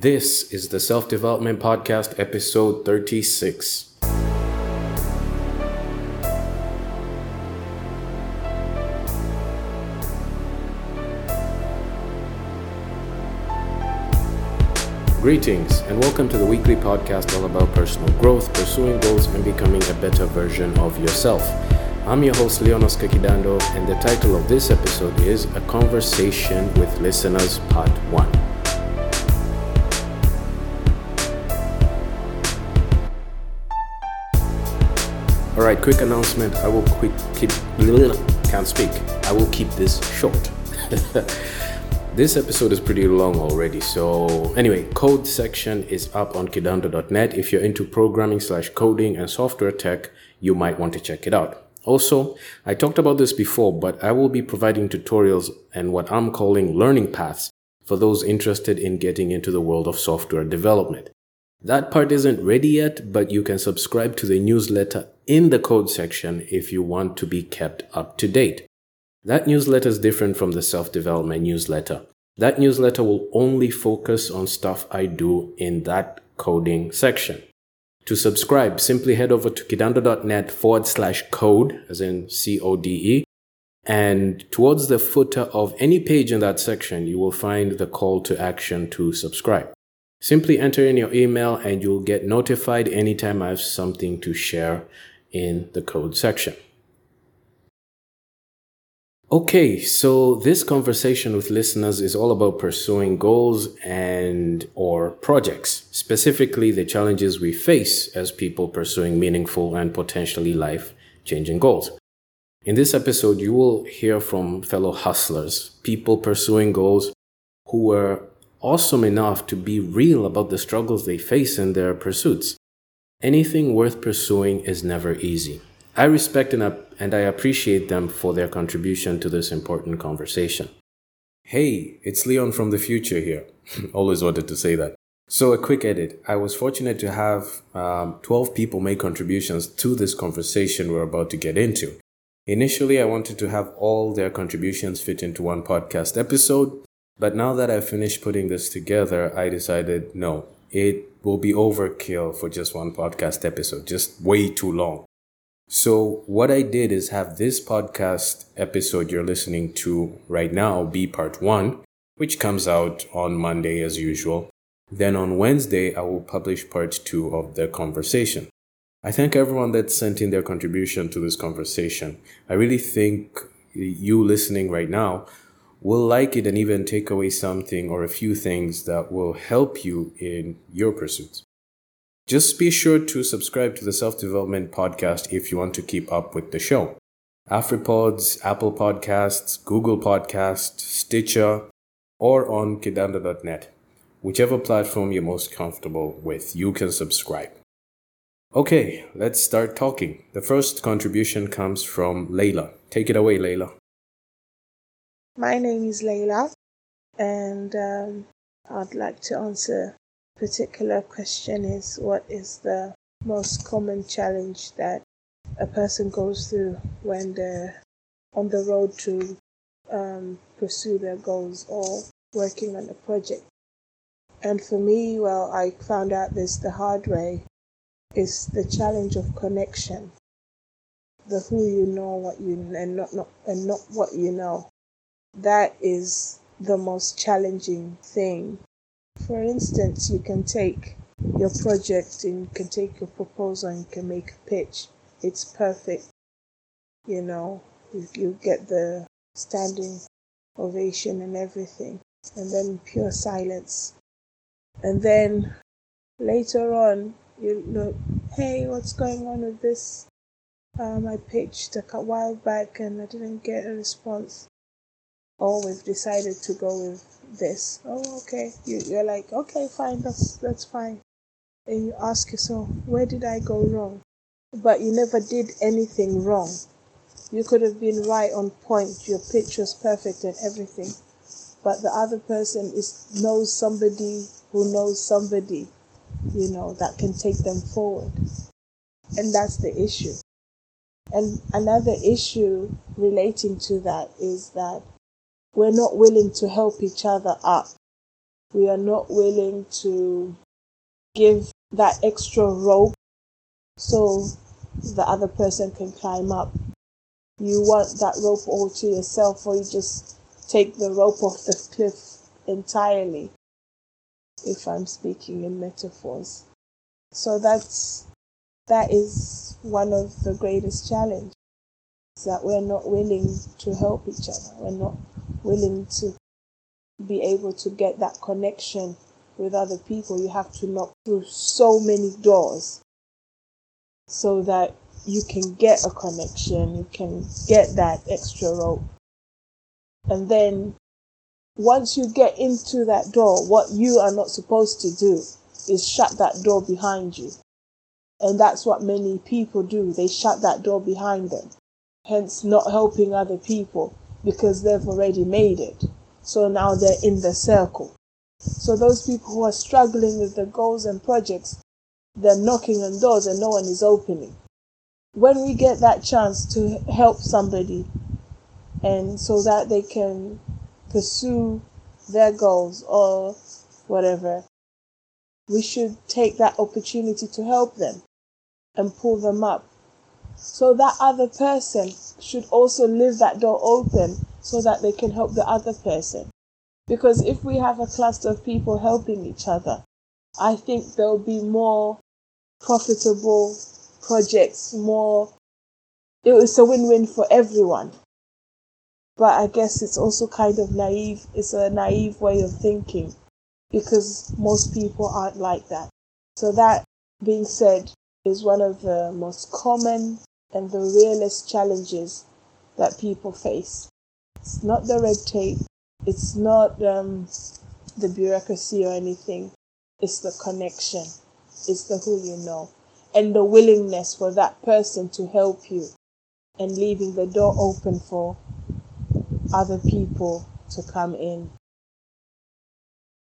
This is the Self Development Podcast, episode 36. Greetings, and welcome to the weekly podcast all about personal growth, pursuing goals, and becoming a better version of yourself. I'm your host, Leonos Kakidando, and the title of this episode is A Conversation with Listeners, Part 1. All right, quick announcement. I will quick keep can't speak. I will keep this short. this episode is pretty long already. So anyway, code section is up on kidando.net. If you're into programming slash coding and software tech, you might want to check it out. Also, I talked about this before, but I will be providing tutorials and what I'm calling learning paths for those interested in getting into the world of software development. That part isn't ready yet, but you can subscribe to the newsletter in the code section if you want to be kept up to date. That newsletter is different from the self development newsletter. That newsletter will only focus on stuff I do in that coding section. To subscribe, simply head over to kidando.net forward slash code, as in C O D E. And towards the footer of any page in that section, you will find the call to action to subscribe. Simply enter in your email and you'll get notified anytime I have something to share in the code section. Okay, so this conversation with listeners is all about pursuing goals and or projects, specifically the challenges we face as people pursuing meaningful and potentially life-changing goals. In this episode, you will hear from fellow hustlers, people pursuing goals who were awesome enough to be real about the struggles they face in their pursuits. Anything worth pursuing is never easy. I respect and, and I appreciate them for their contribution to this important conversation. Hey, it's Leon from the future here. Always wanted to say that. So, a quick edit. I was fortunate to have um, 12 people make contributions to this conversation we're about to get into. Initially, I wanted to have all their contributions fit into one podcast episode, but now that I've finished putting this together, I decided no, it will be overkill for just one podcast episode, just way too long. So, what I did is have this podcast episode you're listening to right now be part one, which comes out on Monday as usual. Then on Wednesday, I will publish part two of the conversation. I thank everyone that sent in their contribution to this conversation. I really think you listening right now will like it and even take away something or a few things that will help you in your pursuits. Just be sure to subscribe to the Self Development Podcast if you want to keep up with the show. AfriPods, Apple Podcasts, Google Podcasts, Stitcher, or on kidando.net. Whichever platform you're most comfortable with, you can subscribe. Okay, let's start talking. The first contribution comes from Layla. Take it away, Layla. My name is Layla, and um, I'd like to answer a particular question is what is the most common challenge that a person goes through when they're on the road to um, pursue their goals or working on a project. And for me, well, I found out this the hard way is the challenge of connection. The who you know, what you and not, not and not what you know that is the most challenging thing. For instance, you can take your project and you can take your proposal and you can make a pitch. It's perfect. You know, you, get the standing ovation and everything, and then pure silence. And then later on, you look, hey, what's going on with this? Um, I pitched a while back and I didn't get a response oh we've decided to go with this. Oh okay. You, you're like okay fine that's that's fine. And you ask yourself where did i go wrong? But you never did anything wrong. You could have been right on point. Your pitch was perfect and everything. But the other person is knows somebody who knows somebody you know that can take them forward. And that's the issue. And another issue relating to that is that we're not willing to help each other up. We are not willing to give that extra rope so the other person can climb up. You want that rope all to yourself, or you just take the rope off the cliff entirely, if I'm speaking in metaphors. So that's that is one of the greatest challenges that we're not willing to help each other. We're not willing to be able to get that connection with other people. You have to knock through so many doors so that you can get a connection, you can get that extra rope. And then once you get into that door, what you are not supposed to do is shut that door behind you. And that's what many people do. They shut that door behind them, hence not helping other people because they've already made it. So now they're in the circle. So those people who are struggling with the goals and projects, they're knocking on doors and no one is opening. When we get that chance to help somebody and so that they can pursue their goals or whatever, we should take that opportunity to help them and pull them up. So that other person should also leave that door open so that they can help the other person. Because if we have a cluster of people helping each other, I think there'll be more profitable projects, more, it's a win win for everyone. But I guess it's also kind of naive, it's a naive way of thinking because most people aren't like that. So, that being said, is one of the most common and the realest challenges that people face. It's not the red tape, it's not um, the bureaucracy or anything, it's the connection, it's the who you know, and the willingness for that person to help you and leaving the door open for other people to come in.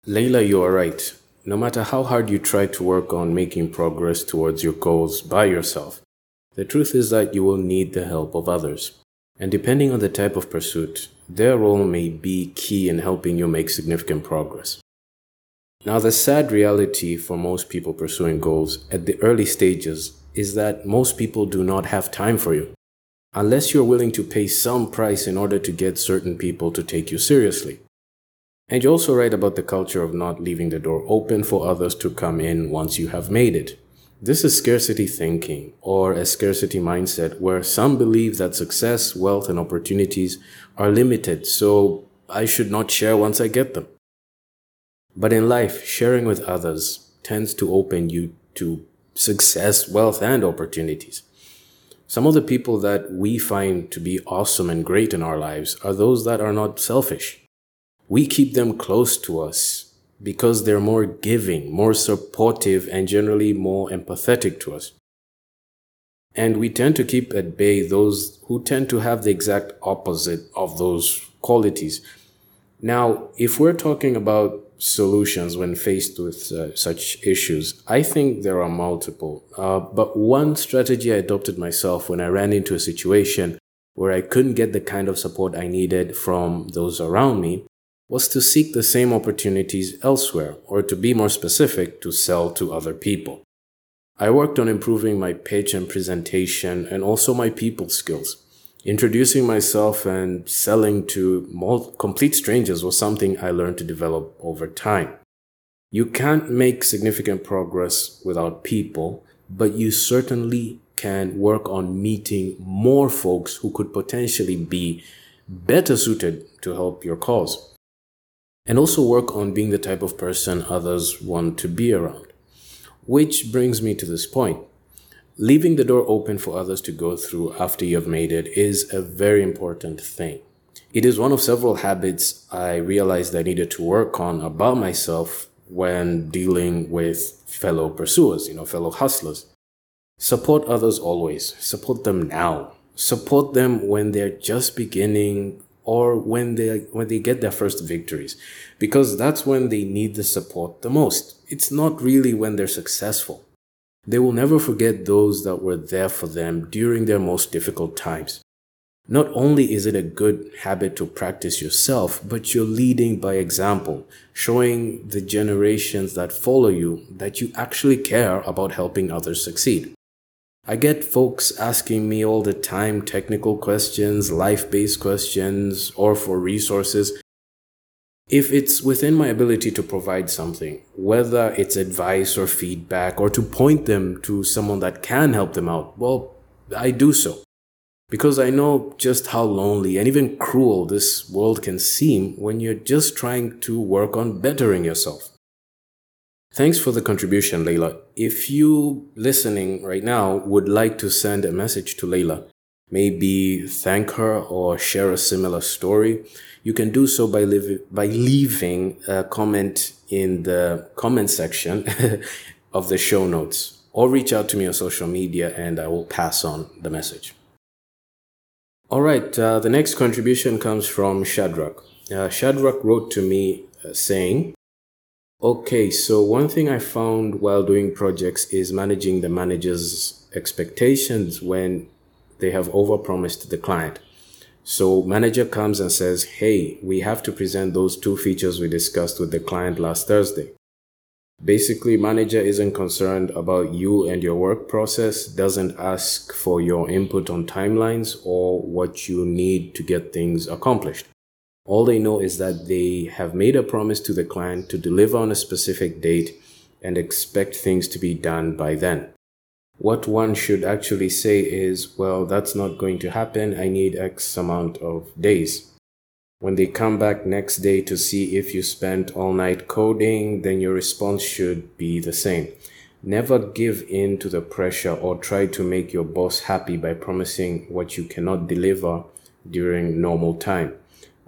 Layla, you are right. No matter how hard you try to work on making progress towards your goals by yourself, the truth is that you will need the help of others. And depending on the type of pursuit, their role may be key in helping you make significant progress. Now, the sad reality for most people pursuing goals at the early stages is that most people do not have time for you, unless you're willing to pay some price in order to get certain people to take you seriously. And you also write about the culture of not leaving the door open for others to come in once you have made it. This is scarcity thinking or a scarcity mindset where some believe that success, wealth, and opportunities are limited, so I should not share once I get them. But in life, sharing with others tends to open you to success, wealth, and opportunities. Some of the people that we find to be awesome and great in our lives are those that are not selfish we keep them close to us because they're more giving, more supportive, and generally more empathetic to us. And we tend to keep at bay those who tend to have the exact opposite of those qualities. Now, if we're talking about solutions when faced with uh, such issues, I think there are multiple. Uh, but one strategy I adopted myself when I ran into a situation where I couldn't get the kind of support I needed from those around me was to seek the same opportunities elsewhere, or to be more specific, to sell to other people. I worked on improving my pitch and presentation and also my people skills. Introducing myself and selling to complete strangers was something I learned to develop over time. You can't make significant progress without people, but you certainly can work on meeting more folks who could potentially be better suited to help your cause and also work on being the type of person others want to be around. Which brings me to this point. Leaving the door open for others to go through after you have made it is a very important thing. It is one of several habits I realized I needed to work on about myself when dealing with fellow pursuers, you know, fellow hustlers. Support others always. Support them now. Support them when they're just beginning or when they when they get their first victories because that's when they need the support the most. It's not really when they're successful. They will never forget those that were there for them during their most difficult times. Not only is it a good habit to practice yourself, but you're leading by example, showing the generations that follow you that you actually care about helping others succeed. I get folks asking me all the time technical questions, life based questions, or for resources. If it's within my ability to provide something, whether it's advice or feedback or to point them to someone that can help them out, well, I do so because I know just how lonely and even cruel this world can seem when you're just trying to work on bettering yourself. Thanks for the contribution, Layla. If you listening right now would like to send a message to Layla, maybe thank her or share a similar story, you can do so by, by leaving a comment in the comment section of the show notes or reach out to me on social media and I will pass on the message. All right, uh, the next contribution comes from Shadrach. Uh, Shadrach wrote to me uh, saying, Okay, so one thing I found while doing projects is managing the manager's expectations when they have overpromised the client. So manager comes and says, "Hey, we have to present those two features we discussed with the client last Thursday." Basically, manager isn't concerned about you and your work process, doesn't ask for your input on timelines or what you need to get things accomplished. All they know is that they have made a promise to the client to deliver on a specific date and expect things to be done by then. What one should actually say is, well, that's not going to happen. I need X amount of days. When they come back next day to see if you spent all night coding, then your response should be the same. Never give in to the pressure or try to make your boss happy by promising what you cannot deliver during normal time.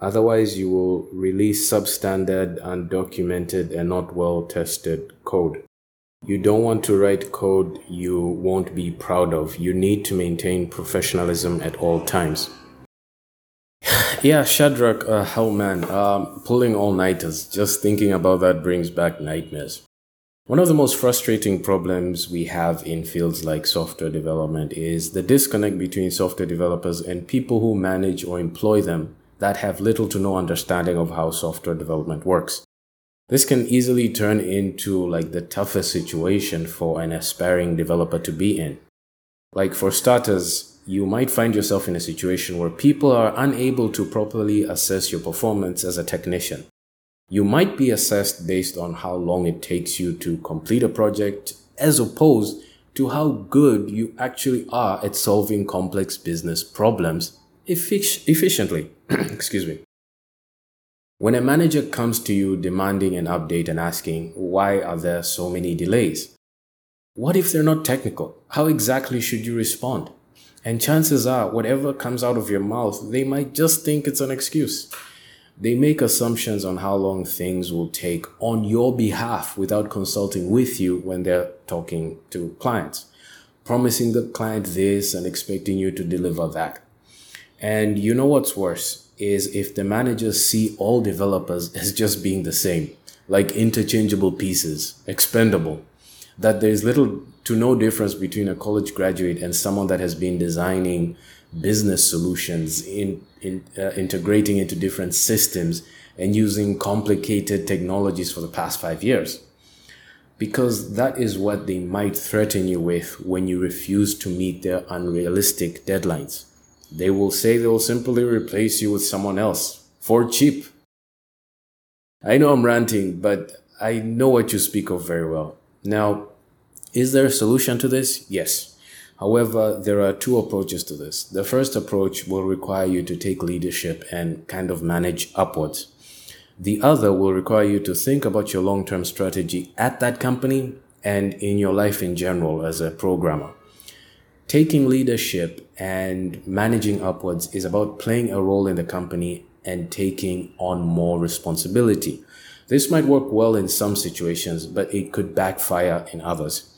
Otherwise, you will release substandard, undocumented, and not well tested code. You don't want to write code you won't be proud of. You need to maintain professionalism at all times. Yeah, Shadrach, uh, oh man, um, pulling all nighters. Just thinking about that brings back nightmares. One of the most frustrating problems we have in fields like software development is the disconnect between software developers and people who manage or employ them that have little to no understanding of how software development works. This can easily turn into like the toughest situation for an aspiring developer to be in. Like for starters, you might find yourself in a situation where people are unable to properly assess your performance as a technician. You might be assessed based on how long it takes you to complete a project as opposed to how good you actually are at solving complex business problems effic- efficiently. Excuse me. When a manager comes to you demanding an update and asking, why are there so many delays? What if they're not technical? How exactly should you respond? And chances are, whatever comes out of your mouth, they might just think it's an excuse. They make assumptions on how long things will take on your behalf without consulting with you when they're talking to clients, promising the client this and expecting you to deliver that. And you know what's worse is if the managers see all developers as just being the same, like interchangeable pieces, expendable, that there's little to no difference between a college graduate and someone that has been designing business solutions in, in uh, integrating into different systems and using complicated technologies for the past five years. Because that is what they might threaten you with when you refuse to meet their unrealistic deadlines they will say they will simply replace you with someone else for cheap i know i'm ranting but i know what you speak of very well now is there a solution to this? Yes. However, there are two approaches to this. The first approach will require you to take leadership and kind of manage upwards. The other will require you to think about your long term strategy at that company and in your life in general as a programmer. Taking leadership and managing upwards is about playing a role in the company and taking on more responsibility. This might work well in some situations, but it could backfire in others.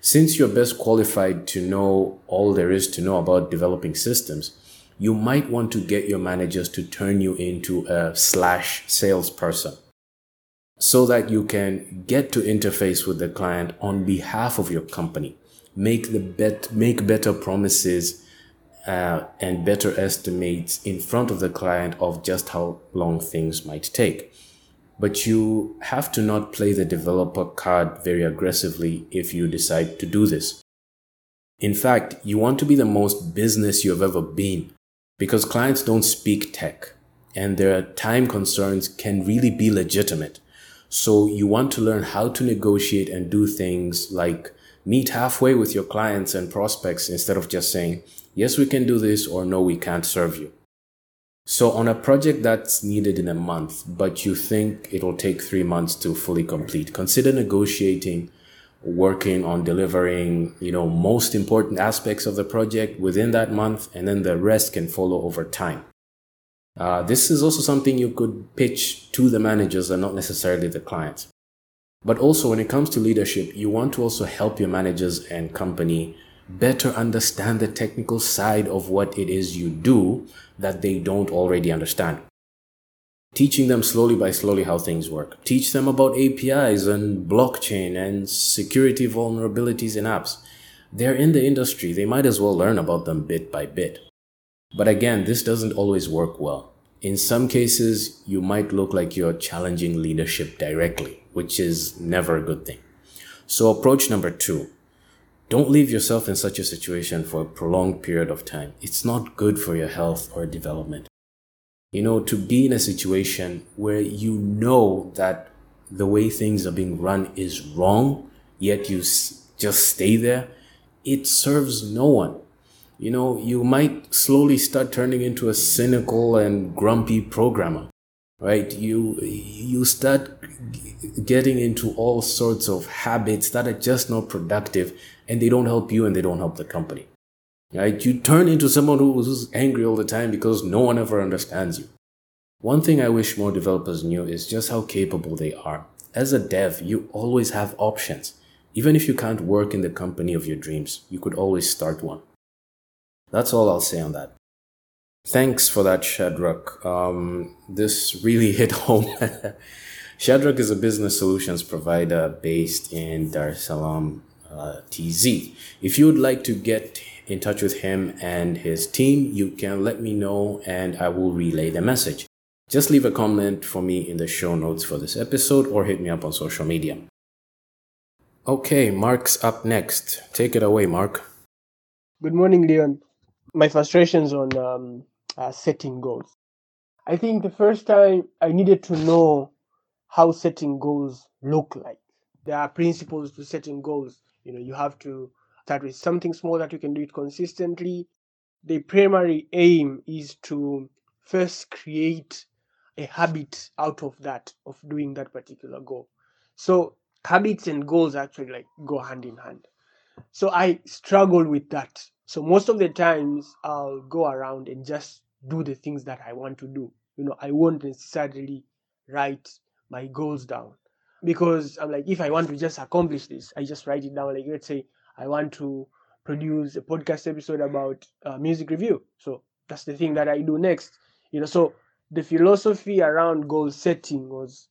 Since you're best qualified to know all there is to know about developing systems, you might want to get your managers to turn you into a slash salesperson so that you can get to interface with the client on behalf of your company make the bet make better promises uh, and better estimates in front of the client of just how long things might take. But you have to not play the developer card very aggressively if you decide to do this. In fact, you want to be the most business you have ever been because clients don't speak tech and their time concerns can really be legitimate. So you want to learn how to negotiate and do things like meet halfway with your clients and prospects instead of just saying, yes, we can do this or no, we can't serve you. So on a project that's needed in a month, but you think it'll take three months to fully complete, consider negotiating, working on delivering, you know, most important aspects of the project within that month, and then the rest can follow over time. Uh, this is also something you could pitch to the managers and not necessarily the clients. But also, when it comes to leadership, you want to also help your managers and company better understand the technical side of what it is you do that they don't already understand. Teaching them slowly by slowly how things work. Teach them about APIs and blockchain and security vulnerabilities in apps. They're in the industry, they might as well learn about them bit by bit. But again, this doesn't always work well. In some cases, you might look like you're challenging leadership directly, which is never a good thing. So, approach number two don't leave yourself in such a situation for a prolonged period of time. It's not good for your health or development. You know, to be in a situation where you know that the way things are being run is wrong, yet you just stay there, it serves no one you know, you might slowly start turning into a cynical and grumpy programmer, right? You, you start getting into all sorts of habits that are just not productive and they don't help you and they don't help the company, right? You turn into someone who's angry all the time because no one ever understands you. One thing I wish more developers knew is just how capable they are. As a dev, you always have options. Even if you can't work in the company of your dreams, you could always start one. That's all I'll say on that. Thanks for that, Shadrach. Um, this really hit home. Shadrach is a business solutions provider based in Dar es Salaam, uh, TZ. If you would like to get in touch with him and his team, you can let me know and I will relay the message. Just leave a comment for me in the show notes for this episode or hit me up on social media. Okay, Mark's up next. Take it away, Mark. Good morning, Leon my frustrations on um, uh, setting goals. I think the first time I needed to know how setting goals look like. There are principles to setting goals. You know, you have to start with something small that you can do it consistently. The primary aim is to first create a habit out of that, of doing that particular goal. So habits and goals actually like go hand in hand. So I struggle with that so most of the times I'll go around and just do the things that I want to do. You know, I won't necessarily write my goals down because I'm like, if I want to just accomplish this, I just write it down. Like, let's say I want to produce a podcast episode about uh, music review. So that's the thing that I do next. You know, so the philosophy around goal setting was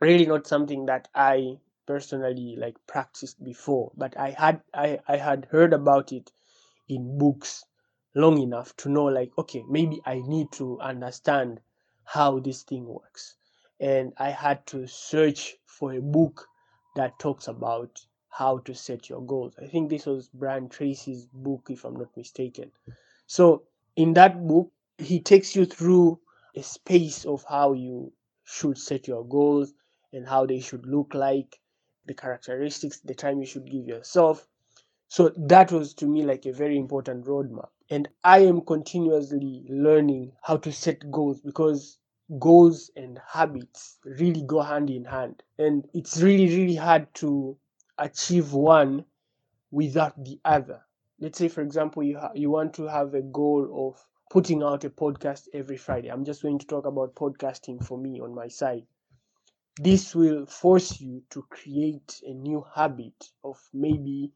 really not something that I personally like practiced before, but I had I, I had heard about it in books long enough to know like okay maybe i need to understand how this thing works. And i had to search for a book that talks about how to set your goals. I think this was brian tracy's book if i'm not mistaken. So in that book he takes you through a space of how you should set your goals and how they should look like the characteristics the time you should give yourself so that was to me like a very important roadmap. And I am continuously learning how to set goals because goals and habits really go hand in hand. And it's really, really hard to achieve one without the other. Let's say, for example, you, ha- you want to have a goal of putting out a podcast every Friday. I'm just going to talk about podcasting for me on my side. This will force you to create a new habit of maybe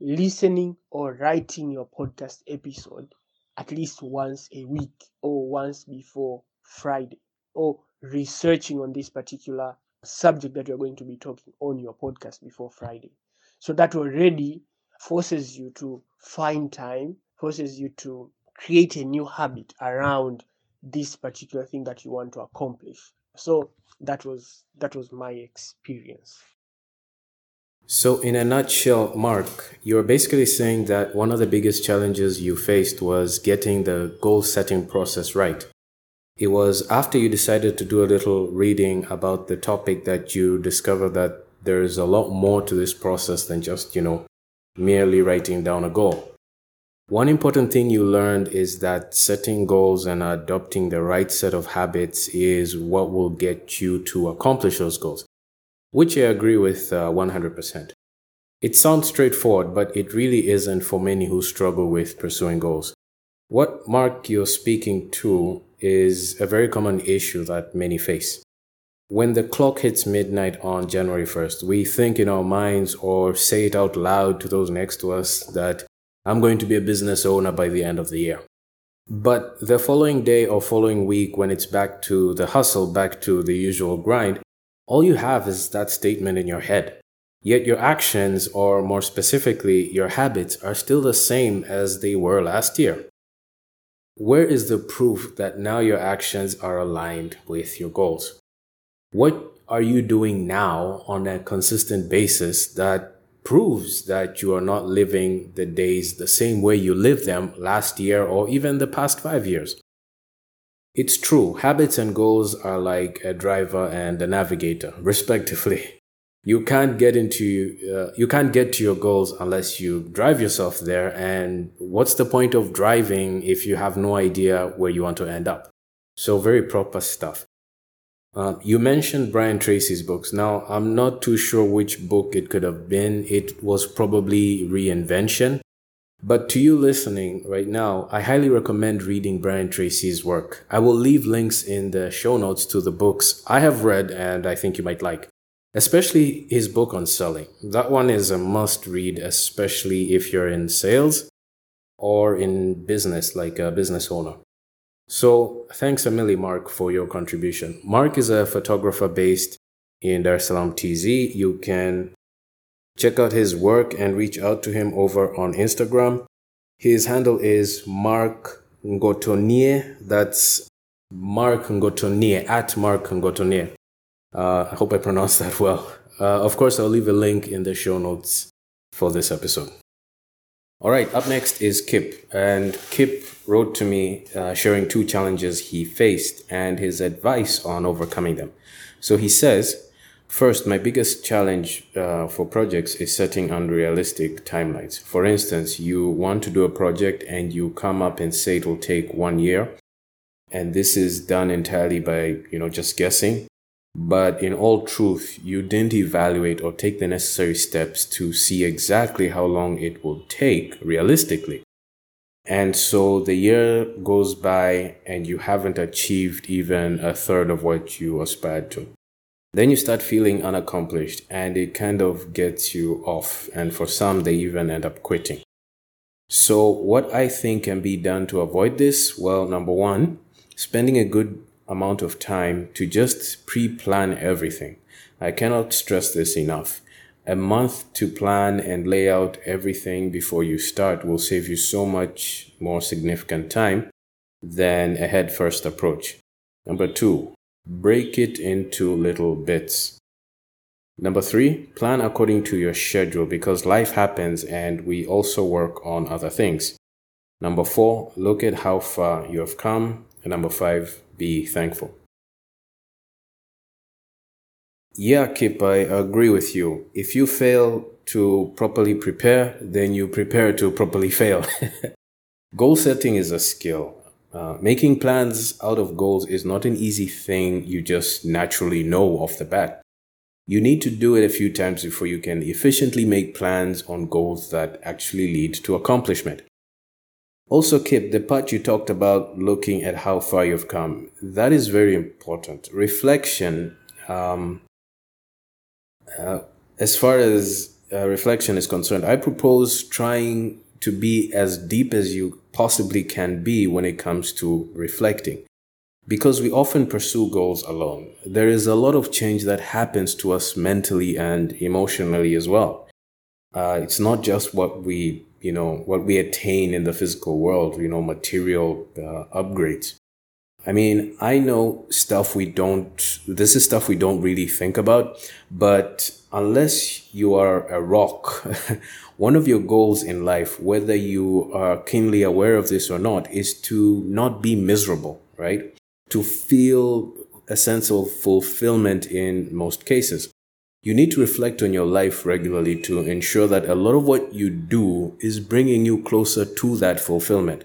listening or writing your podcast episode at least once a week or once before Friday or researching on this particular subject that you're going to be talking on your podcast before Friday. So that already forces you to find time, forces you to create a new habit around this particular thing that you want to accomplish. So that was that was my experience. So, in a nutshell, Mark, you're basically saying that one of the biggest challenges you faced was getting the goal setting process right. It was after you decided to do a little reading about the topic that you discovered that there is a lot more to this process than just, you know, merely writing down a goal. One important thing you learned is that setting goals and adopting the right set of habits is what will get you to accomplish those goals which I agree with uh, 100%. It sounds straightforward, but it really isn't for many who struggle with pursuing goals. What Mark you're speaking to is a very common issue that many face. When the clock hits midnight on January 1st, we think in our minds or say it out loud to those next to us that I'm going to be a business owner by the end of the year. But the following day or following week, when it's back to the hustle, back to the usual grind, all you have is that statement in your head. Yet your actions, or more specifically, your habits, are still the same as they were last year. Where is the proof that now your actions are aligned with your goals? What are you doing now on a consistent basis that proves that you are not living the days the same way you lived them last year or even the past five years? It's true, habits and goals are like a driver and a navigator, respectively. You can't get into uh, you can't get to your goals unless you drive yourself there and what's the point of driving if you have no idea where you want to end up? So very proper stuff. Uh, you mentioned Brian Tracy's books. Now, I'm not too sure which book it could have been. It was probably Reinvention. But to you listening right now, I highly recommend reading Brian Tracy's work. I will leave links in the show notes to the books I have read and I think you might like, especially his book on selling. That one is a must read, especially if you're in sales or in business, like a business owner. So, thanks a Mark, for your contribution. Mark is a photographer based in Dar es Salaam TZ. You can Check out his work and reach out to him over on Instagram. His handle is Mark Ngotonie. That's Mark Ngotonie, at Mark Ngotonie. Uh, I hope I pronounced that well. Uh, of course, I'll leave a link in the show notes for this episode. All right, up next is Kip. And Kip wrote to me uh, sharing two challenges he faced and his advice on overcoming them. So he says, First, my biggest challenge uh, for projects is setting unrealistic timelines. For instance, you want to do a project and you come up and say it will take one year. And this is done entirely by, you know, just guessing. But in all truth, you didn't evaluate or take the necessary steps to see exactly how long it will take realistically. And so the year goes by and you haven't achieved even a third of what you aspired to then you start feeling unaccomplished and it kind of gets you off. And for some, they even end up quitting. So, what I think can be done to avoid this? Well, number one, spending a good amount of time to just pre plan everything. I cannot stress this enough. A month to plan and lay out everything before you start will save you so much more significant time than a head first approach. Number two, Break it into little bits. Number three, plan according to your schedule because life happens and we also work on other things. Number four, look at how far you have come. And number five, be thankful. Yeah, Kip, I agree with you. If you fail to properly prepare, then you prepare to properly fail. Goal setting is a skill. Uh, making plans out of goals is not an easy thing you just naturally know off the bat. You need to do it a few times before you can efficiently make plans on goals that actually lead to accomplishment. Also, Kip, the part you talked about looking at how far you've come, that is very important. Reflection, um, uh, as far as uh, reflection is concerned, I propose trying to be as deep as you possibly can be when it comes to reflecting. Because we often pursue goals alone, there is a lot of change that happens to us mentally and emotionally as well. Uh, it's not just what we you know, what we attain in the physical world, you know, material uh, upgrades. I mean, I know stuff we don't, this is stuff we don't really think about, but unless you are a rock, one of your goals in life, whether you are keenly aware of this or not, is to not be miserable, right? To feel a sense of fulfillment in most cases. You need to reflect on your life regularly to ensure that a lot of what you do is bringing you closer to that fulfillment.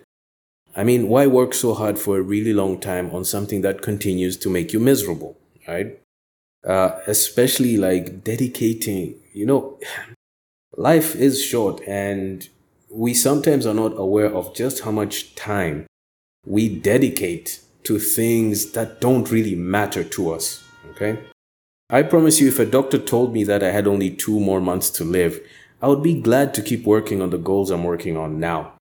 I mean, why work so hard for a really long time on something that continues to make you miserable, right? Uh, especially like dedicating, you know, life is short and we sometimes are not aware of just how much time we dedicate to things that don't really matter to us, okay? I promise you, if a doctor told me that I had only two more months to live, I would be glad to keep working on the goals I'm working on now.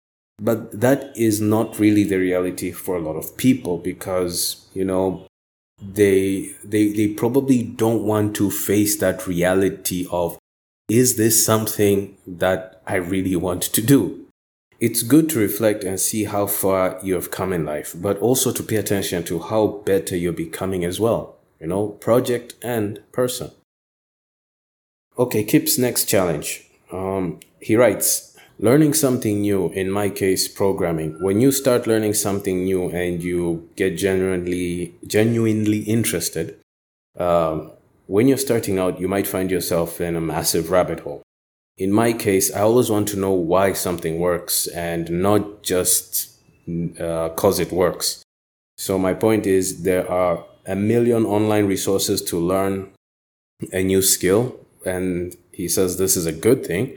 But that is not really the reality for a lot of people because, you know, they, they, they probably don't want to face that reality of, is this something that I really want to do? It's good to reflect and see how far you have come in life, but also to pay attention to how better you're becoming as well, you know, project and person. Okay, Kip's next challenge. Um, he writes, learning something new in my case programming when you start learning something new and you get genuinely genuinely interested um, when you're starting out you might find yourself in a massive rabbit hole in my case i always want to know why something works and not just because uh, it works so my point is there are a million online resources to learn a new skill and he says this is a good thing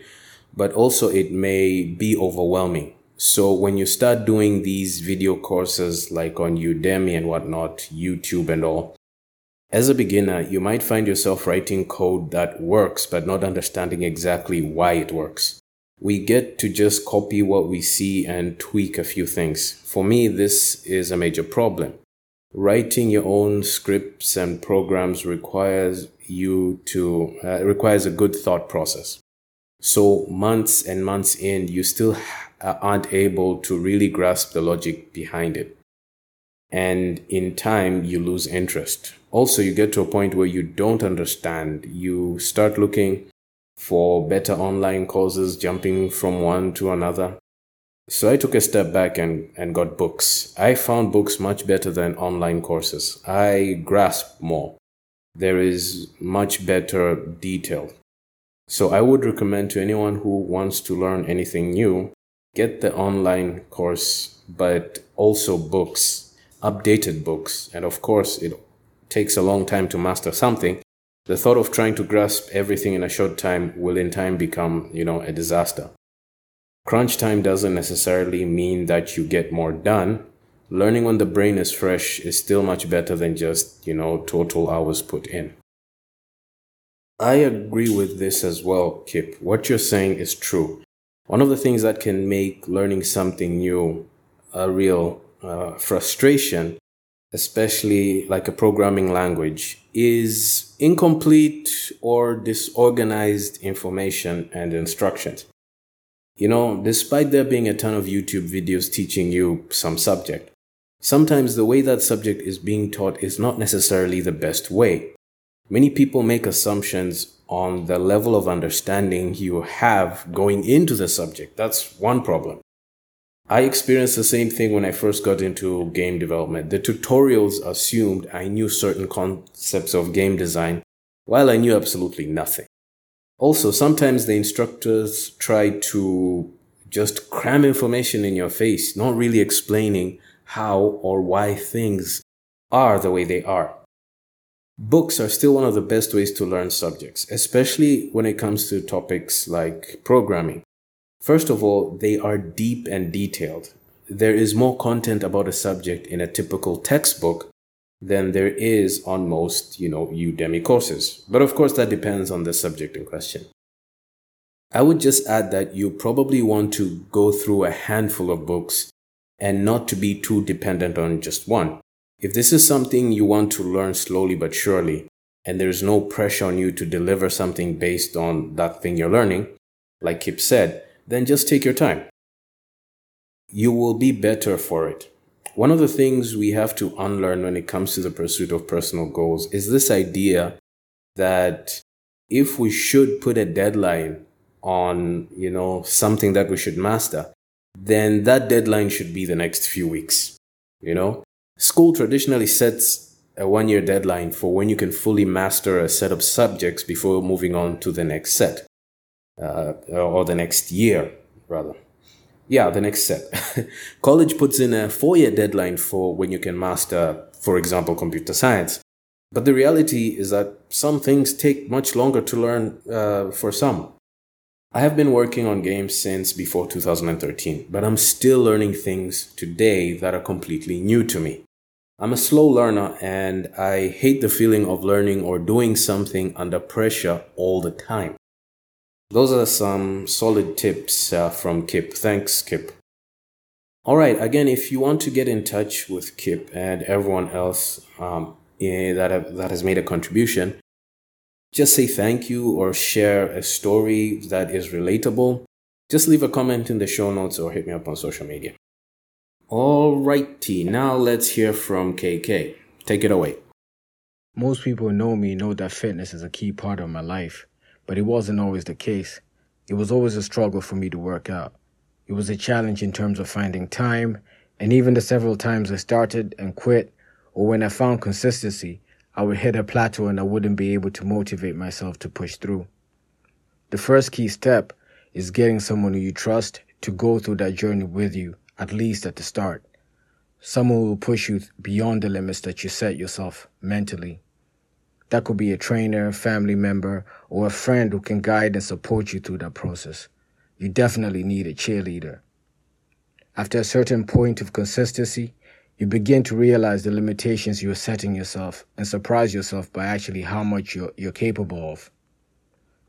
but also it may be overwhelming. So when you start doing these video courses like on Udemy and whatnot, YouTube and all, as a beginner, you might find yourself writing code that works, but not understanding exactly why it works. We get to just copy what we see and tweak a few things. For me, this is a major problem. Writing your own scripts and programs requires you to, uh, requires a good thought process. So months and months in, you still aren't able to really grasp the logic behind it. And in time, you lose interest. Also, you get to a point where you don't understand. You start looking for better online courses, jumping from one to another. So I took a step back and, and got books. I found books much better than online courses. I grasp more. There is much better detail. So I would recommend to anyone who wants to learn anything new, get the online course, but also books, updated books. And of course, it takes a long time to master something. The thought of trying to grasp everything in a short time will in time become, you know, a disaster. Crunch time doesn't necessarily mean that you get more done. Learning when the brain is fresh is still much better than just, you know, total hours put in. I agree with this as well, Kip. What you're saying is true. One of the things that can make learning something new a real uh, frustration, especially like a programming language, is incomplete or disorganized information and instructions. You know, despite there being a ton of YouTube videos teaching you some subject, sometimes the way that subject is being taught is not necessarily the best way. Many people make assumptions on the level of understanding you have going into the subject. That's one problem. I experienced the same thing when I first got into game development. The tutorials assumed I knew certain concepts of game design while I knew absolutely nothing. Also, sometimes the instructors try to just cram information in your face, not really explaining how or why things are the way they are. Books are still one of the best ways to learn subjects, especially when it comes to topics like programming. First of all, they are deep and detailed. There is more content about a subject in a typical textbook than there is on most, you know, Udemy courses. But of course, that depends on the subject in question. I would just add that you probably want to go through a handful of books and not to be too dependent on just one. If this is something you want to learn slowly but surely, and there's no pressure on you to deliver something based on that thing you're learning, like Kip said, then just take your time. You will be better for it. One of the things we have to unlearn when it comes to the pursuit of personal goals is this idea that if we should put a deadline on, you know, something that we should master, then that deadline should be the next few weeks. You know, school traditionally sets a one year deadline for when you can fully master a set of subjects before moving on to the next set, uh, or the next year, rather. Yeah, the next set. College puts in a four year deadline for when you can master, for example, computer science. But the reality is that some things take much longer to learn uh, for some. I have been working on games since before 2013, but I'm still learning things today that are completely new to me. I'm a slow learner and I hate the feeling of learning or doing something under pressure all the time. Those are some solid tips uh, from Kip. Thanks, Kip. All right, again, if you want to get in touch with Kip and everyone else um, eh, that, have, that has made a contribution, just say thank you or share a story that is relatable, just leave a comment in the show notes or hit me up on social media. All righty, now let's hear from KK. Take it away. Most people know me know that fitness is a key part of my life, but it wasn't always the case. It was always a struggle for me to work out. It was a challenge in terms of finding time, and even the several times I started and quit, or when I found consistency, I would hit a plateau and I wouldn't be able to motivate myself to push through. The first key step is getting someone who you trust to go through that journey with you, at least at the start. Someone who will push you beyond the limits that you set yourself mentally. That could be a trainer, family member, or a friend who can guide and support you through that process. You definitely need a cheerleader. After a certain point of consistency, you begin to realize the limitations you're setting yourself and surprise yourself by actually how much you're, you're capable of.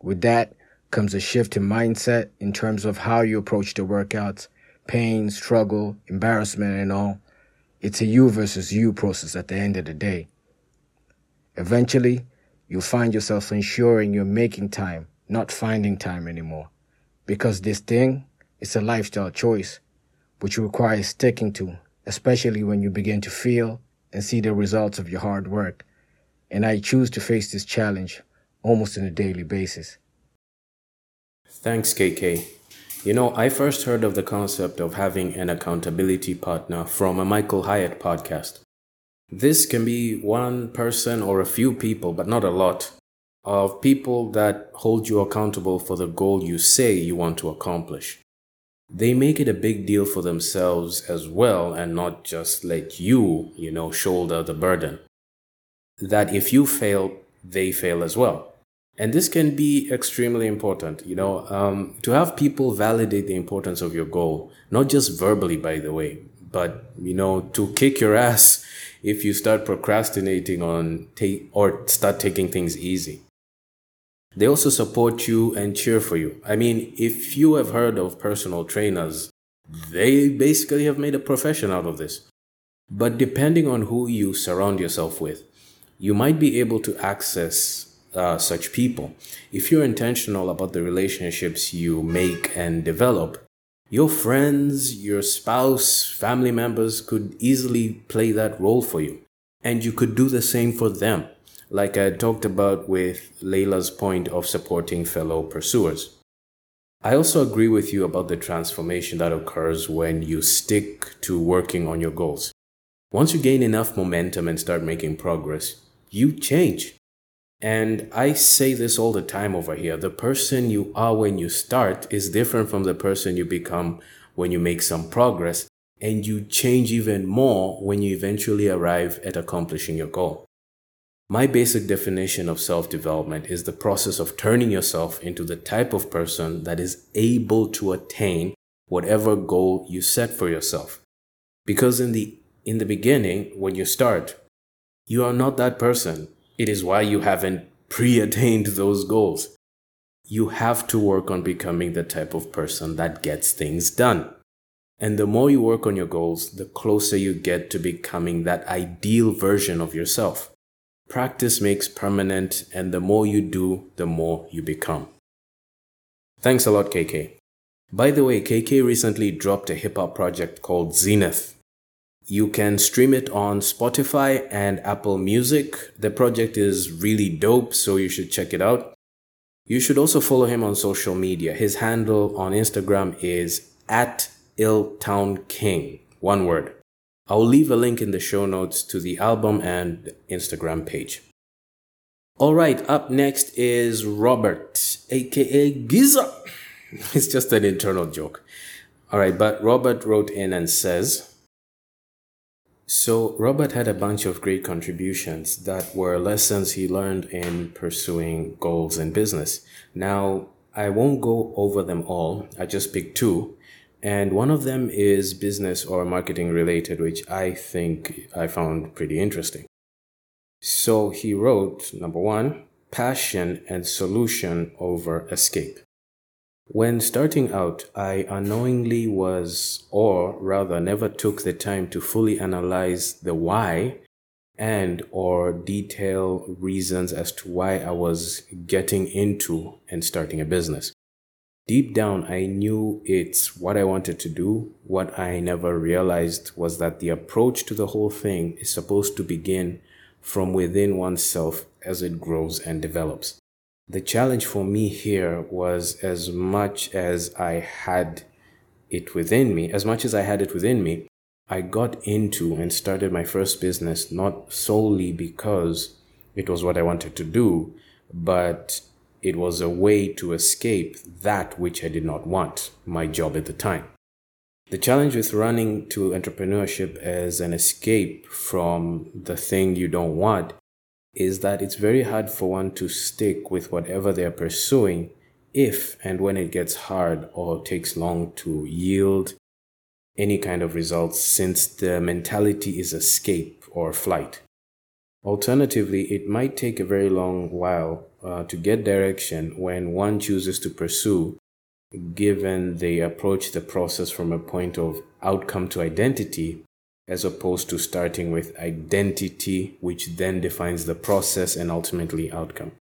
With that comes a shift in mindset in terms of how you approach the workouts, pain, struggle, embarrassment, and all. It's a you versus you process at the end of the day. Eventually, you'll find yourself ensuring you're making time, not finding time anymore. Because this thing is a lifestyle choice, which requires sticking to especially when you begin to feel and see the results of your hard work. And I choose to face this challenge almost on a daily basis. Thanks, KK. You know, I first heard of the concept of having an accountability partner from a Michael Hyatt podcast. This can be one person or a few people, but not a lot, of people that hold you accountable for the goal you say you want to accomplish they make it a big deal for themselves as well and not just let you, you know, shoulder the burden. That if you fail, they fail as well. And this can be extremely important, you know, um, to have people validate the importance of your goal, not just verbally, by the way, but, you know, to kick your ass if you start procrastinating on take or start taking things easy. They also support you and cheer for you. I mean, if you have heard of personal trainers, they basically have made a profession out of this. But depending on who you surround yourself with, you might be able to access uh, such people. If you're intentional about the relationships you make and develop, your friends, your spouse, family members could easily play that role for you. And you could do the same for them like I talked about with Layla's point of supporting fellow pursuers. I also agree with you about the transformation that occurs when you stick to working on your goals. Once you gain enough momentum and start making progress, you change. And I say this all the time over here the person you are when you start is different from the person you become when you make some progress, and you change even more when you eventually arrive at accomplishing your goal. My basic definition of self development is the process of turning yourself into the type of person that is able to attain whatever goal you set for yourself. Because in the in the beginning, when you start, you are not that person. It is why you haven't pre-attained those goals. You have to work on becoming the type of person that gets things done. And the more you work on your goals, the closer you get to becoming that ideal version of yourself. Practice makes permanent, and the more you do, the more you become. Thanks a lot, KK. By the way, KK recently dropped a hip hop project called Zenith. You can stream it on Spotify and Apple Music. The project is really dope, so you should check it out. You should also follow him on social media. His handle on Instagram is at illtownking. One word. I'll leave a link in the show notes to the album and Instagram page. All right, up next is Robert, aka Giza. It's just an internal joke. All right, but Robert wrote in and says, so Robert had a bunch of great contributions that were lessons he learned in pursuing goals in business. Now, I won't go over them all. I just picked two. And one of them is business or marketing related, which I think I found pretty interesting. So he wrote number one, passion and solution over escape. When starting out, I unknowingly was, or rather never took the time to fully analyze the why and or detail reasons as to why I was getting into and starting a business. Deep down, I knew it's what I wanted to do. What I never realized was that the approach to the whole thing is supposed to begin from within oneself as it grows and develops. The challenge for me here was as much as I had it within me, as much as I had it within me, I got into and started my first business not solely because it was what I wanted to do, but it was a way to escape that which I did not want, my job at the time. The challenge with running to entrepreneurship as an escape from the thing you don't want is that it's very hard for one to stick with whatever they're pursuing if and when it gets hard or takes long to yield any kind of results since the mentality is escape or flight. Alternatively, it might take a very long while uh, to get direction when one chooses to pursue, given they approach the process from a point of outcome to identity as opposed to starting with identity, which then defines the process and ultimately outcome.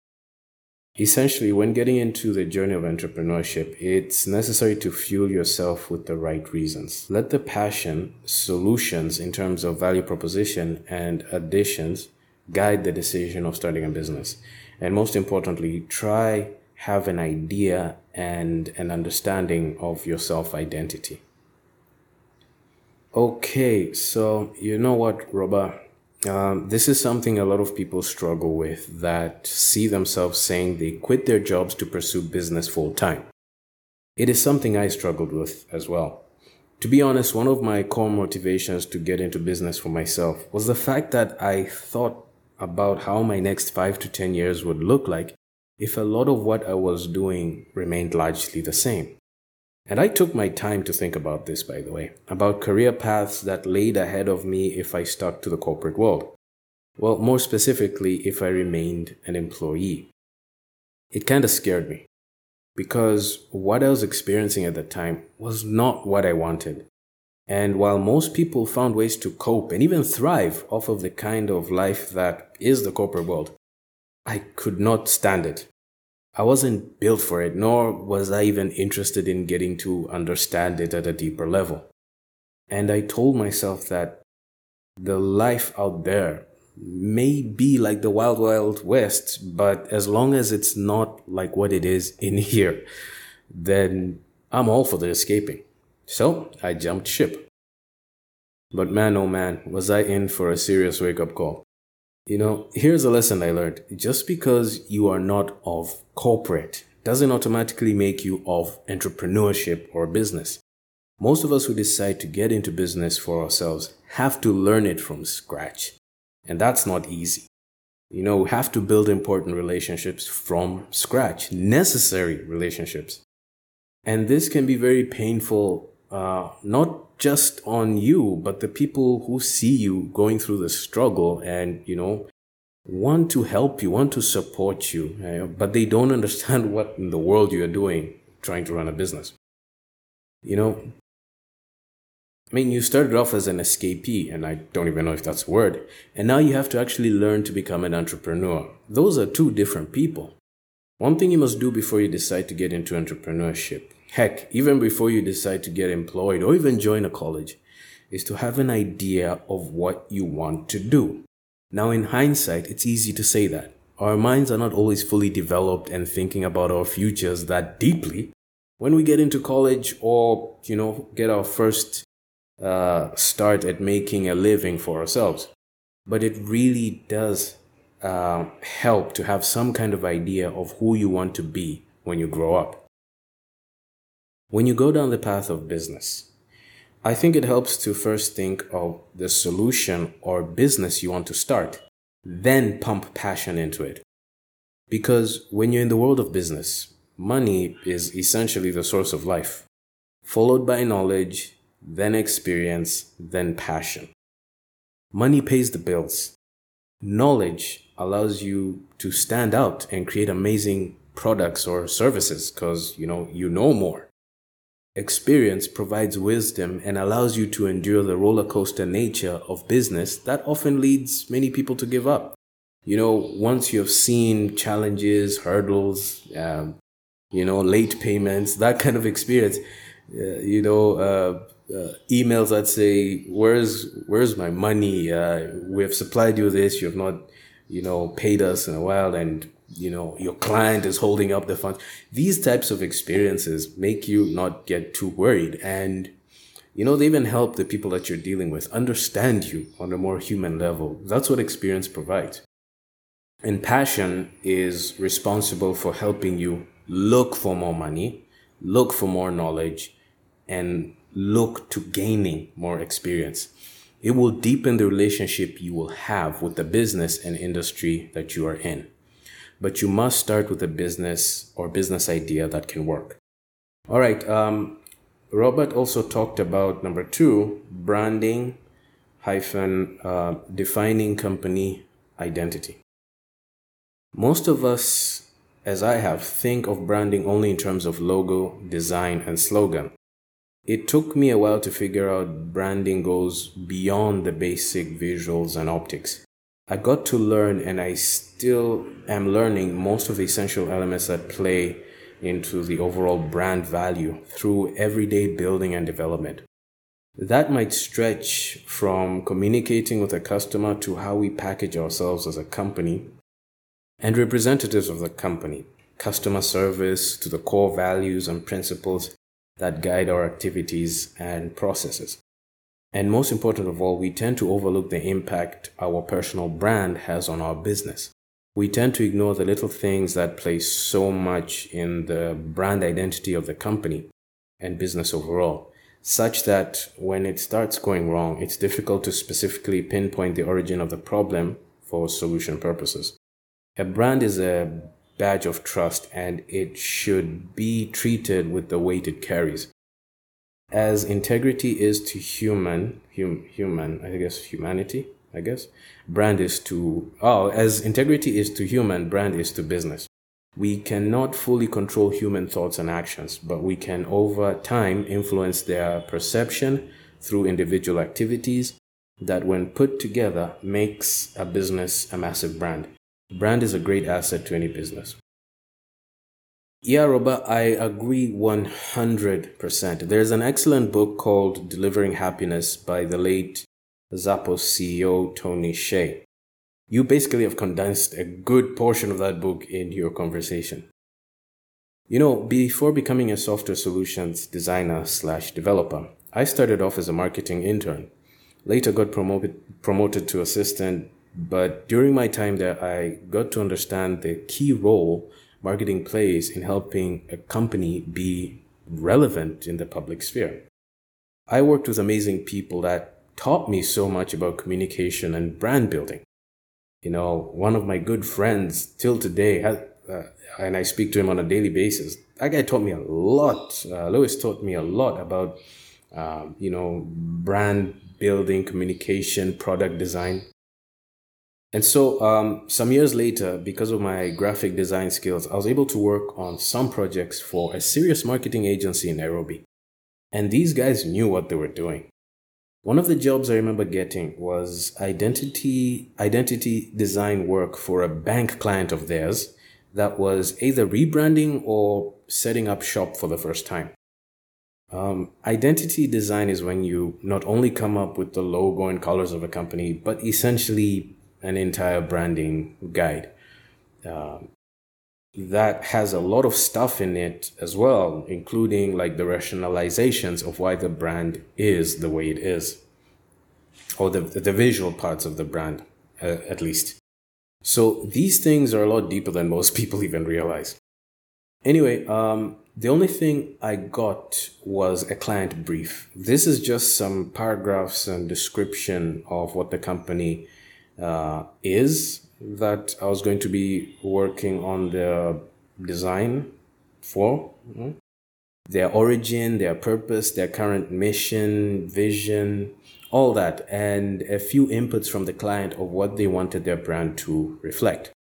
Essentially, when getting into the journey of entrepreneurship, it's necessary to fuel yourself with the right reasons. Let the passion, solutions in terms of value proposition, and additions guide the decision of starting a business. And most importantly, try have an idea and an understanding of your self identity. Okay, so you know what, Robert? Um, this is something a lot of people struggle with that see themselves saying they quit their jobs to pursue business full time. It is something I struggled with as well. To be honest, one of my core motivations to get into business for myself was the fact that I thought about how my next five to 10 years would look like if a lot of what I was doing remained largely the same. And I took my time to think about this, by the way, about career paths that laid ahead of me if I stuck to the corporate world. Well, more specifically, if I remained an employee. It kind of scared me because what I was experiencing at the time was not what I wanted. And while most people found ways to cope and even thrive off of the kind of life that is the corporate world, I could not stand it. I wasn't built for it, nor was I even interested in getting to understand it at a deeper level. And I told myself that the life out there may be like the wild, wild west, but as long as it's not like what it is in here, then I'm all for the escaping. So I jumped ship. But man, oh man, was I in for a serious wake up call. You know, here's a lesson I learned. Just because you are not of corporate doesn't automatically make you of entrepreneurship or business. Most of us who decide to get into business for ourselves have to learn it from scratch. And that's not easy. You know, we have to build important relationships from scratch, necessary relationships. And this can be very painful, uh, not just on you, but the people who see you going through the struggle and, you know, want to help you, want to support you, uh, but they don't understand what in the world you're doing trying to run a business. You know, I mean, you started off as an escapee, and I don't even know if that's a word, and now you have to actually learn to become an entrepreneur. Those are two different people. One thing you must do before you decide to get into entrepreneurship heck, even before you decide to get employed or even join a college, is to have an idea of what you want to do. Now, in hindsight, it's easy to say that. Our minds are not always fully developed and thinking about our futures that deeply. When we get into college or, you know, get our first uh, start at making a living for ourselves. But it really does uh, help to have some kind of idea of who you want to be when you grow up. When you go down the path of business, I think it helps to first think of the solution or business you want to start, then pump passion into it. Because when you're in the world of business, money is essentially the source of life, followed by knowledge, then experience, then passion. Money pays the bills. Knowledge allows you to stand out and create amazing products or services because you know you know more. Experience provides wisdom and allows you to endure the roller coaster nature of business that often leads many people to give up. You know, once you have seen challenges, hurdles, um, you know, late payments, that kind of experience, uh, you know, uh, uh, emails that say, "Where's where's my money? Uh, we have supplied you this. You have not, you know, paid us in a while, and you know your client is holding up the funds. These types of experiences make you not get too worried. And you know they even help the people that you're dealing with understand you on a more human level. That's what experience provides. And passion is responsible for helping you look for more money look for more knowledge and look to gaining more experience. It will deepen the relationship you will have with the business and industry that you are in but you must start with a business or business idea that can work. All right. Um, Robert also talked about number two, branding hyphen uh, defining company identity. Most of us, as I have, think of branding only in terms of logo, design, and slogan. It took me a while to figure out branding goes beyond the basic visuals and optics. I got to learn, and I still am learning most of the essential elements that play into the overall brand value through everyday building and development. That might stretch from communicating with a customer to how we package ourselves as a company and representatives of the company, customer service to the core values and principles that guide our activities and processes. And most important of all, we tend to overlook the impact our personal brand has on our business. We tend to ignore the little things that play so much in the brand identity of the company and business overall, such that when it starts going wrong, it's difficult to specifically pinpoint the origin of the problem for solution purposes. A brand is a badge of trust and it should be treated with the weight it carries as integrity is to human hum, human i guess humanity i guess brand is to oh as integrity is to human brand is to business. We cannot fully control human thoughts and actions but we can over time influence their perception through individual activities that when put together makes a business a massive brand. Brand is a great asset to any business yeah, Robert, I agree 100%. There's an excellent book called Delivering Happiness by the late Zappos CEO Tony Hsieh. You basically have condensed a good portion of that book in your conversation. You know, before becoming a software solutions designer slash developer, I started off as a marketing intern. Later got promoted, promoted to assistant, but during my time there, I got to understand the key role marketing plays in helping a company be relevant in the public sphere. I worked with amazing people that taught me so much about communication and brand building. You know, one of my good friends till today, has, uh, and I speak to him on a daily basis. That guy taught me a lot. Uh, Lewis taught me a lot about, um, you know, brand building, communication, product design. And so, um, some years later, because of my graphic design skills, I was able to work on some projects for a serious marketing agency in Nairobi. And these guys knew what they were doing. One of the jobs I remember getting was identity, identity design work for a bank client of theirs that was either rebranding or setting up shop for the first time. Um, identity design is when you not only come up with the logo and colors of a company, but essentially an entire branding guide. Uh, that has a lot of stuff in it as well, including like the rationalizations of why the brand is the way it is, or the, the visual parts of the brand, uh, at least. So these things are a lot deeper than most people even realize. Anyway, um, the only thing I got was a client brief. This is just some paragraphs and description of what the company uh, is that I was going to be working on the design for. Mm-hmm. Their origin, their purpose, their current mission, vision, all that, and a few inputs from the client of what they wanted their brand to reflect.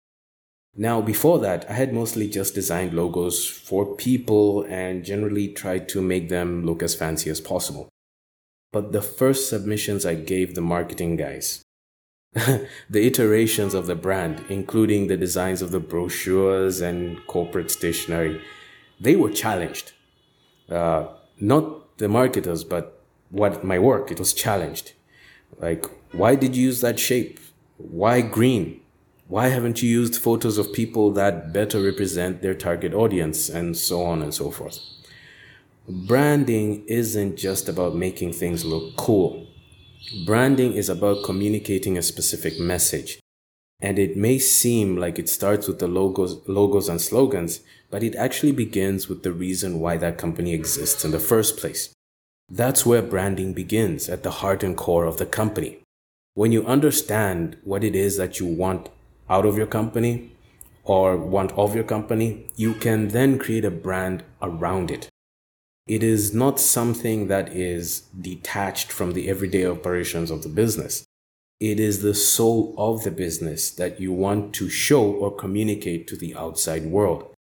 Now, before that, I had mostly just designed logos for people and generally tried to make them look as fancy as possible. But the first submissions I gave the marketing guys, the iterations of the brand, including the designs of the brochures and corporate stationery, they were challenged. Uh, not the marketers, but what my work, it was challenged. Like, why did you use that shape? Why green? Why haven't you used photos of people that better represent their target audience and so on and so forth? Branding isn't just about making things look cool. Branding is about communicating a specific message. And it may seem like it starts with the logos, logos and slogans, but it actually begins with the reason why that company exists in the first place. That's where branding begins at the heart and core of the company. When you understand what it is that you want out of your company or want of your company, you can then create a brand around it. It is not something that is detached from the everyday operations of the business. It is the soul of the business that you want to show or communicate to the outside world.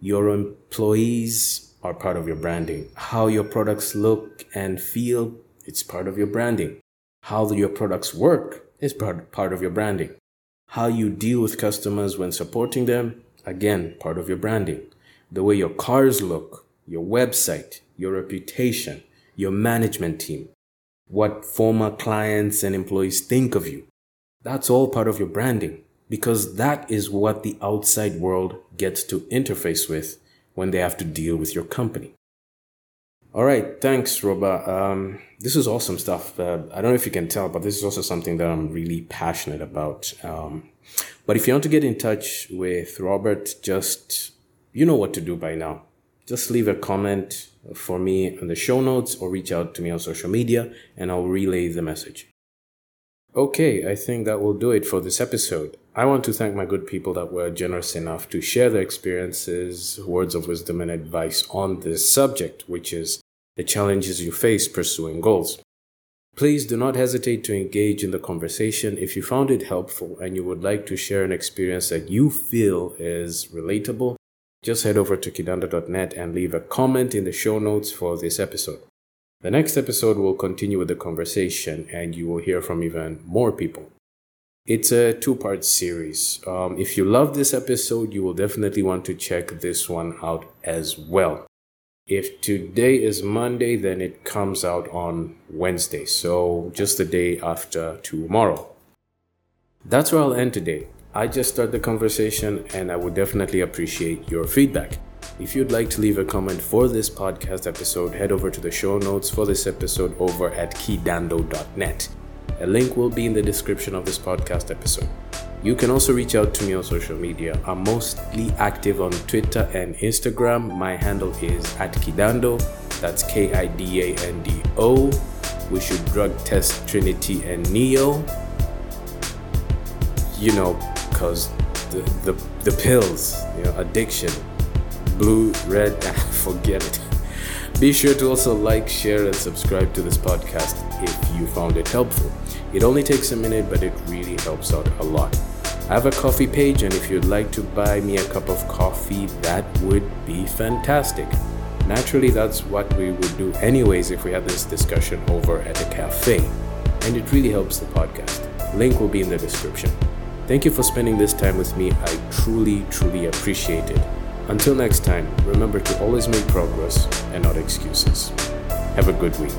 Your employees are part of your branding. How your products look and feel, it's part of your branding. How your products work is part, part of your branding. How you deal with customers when supporting them, again, part of your branding. The way your cars look, your website, your reputation, your management team, what former clients and employees think of you. That's all part of your branding because that is what the outside world gets to interface with when they have to deal with your company. All right, thanks, Roba. Um, this is awesome stuff. Uh, I don't know if you can tell, but this is also something that I'm really passionate about. Um, but if you want to get in touch with Robert, just you know what to do by now. Just leave a comment for me in the show notes or reach out to me on social media and I'll relay the message. Okay, I think that will do it for this episode. I want to thank my good people that were generous enough to share their experiences, words of wisdom, and advice on this subject, which is the challenges you face pursuing goals. Please do not hesitate to engage in the conversation if you found it helpful and you would like to share an experience that you feel is relatable. Just head over to kidando.net and leave a comment in the show notes for this episode. The next episode will continue with the conversation and you will hear from even more people. It's a two part series. Um, if you love this episode, you will definitely want to check this one out as well. If today is Monday, then it comes out on Wednesday, so just the day after tomorrow. That's where I'll end today. I just started the conversation and I would definitely appreciate your feedback. If you'd like to leave a comment for this podcast episode, head over to the show notes for this episode over at kidando.net. A link will be in the description of this podcast episode. You can also reach out to me on social media. I'm mostly active on Twitter and Instagram. My handle is at Kidando. That's K I D A N D O. We should drug test Trinity and Neo. You know, because the, the, the pills, you know, addiction, blue, red, forget it. Be sure to also like, share, and subscribe to this podcast if you found it helpful. It only takes a minute, but it really helps out a lot. I have a Ko-fi page, and if you'd like to buy me a cup of coffee, that would be fantastic. Naturally, that's what we would do anyways if we had this discussion over at a cafe, and it really helps the podcast. Link will be in the description. Thank you for spending this time with me. I truly, truly appreciate it. Until next time, remember to always make progress and not excuses. Have a good week.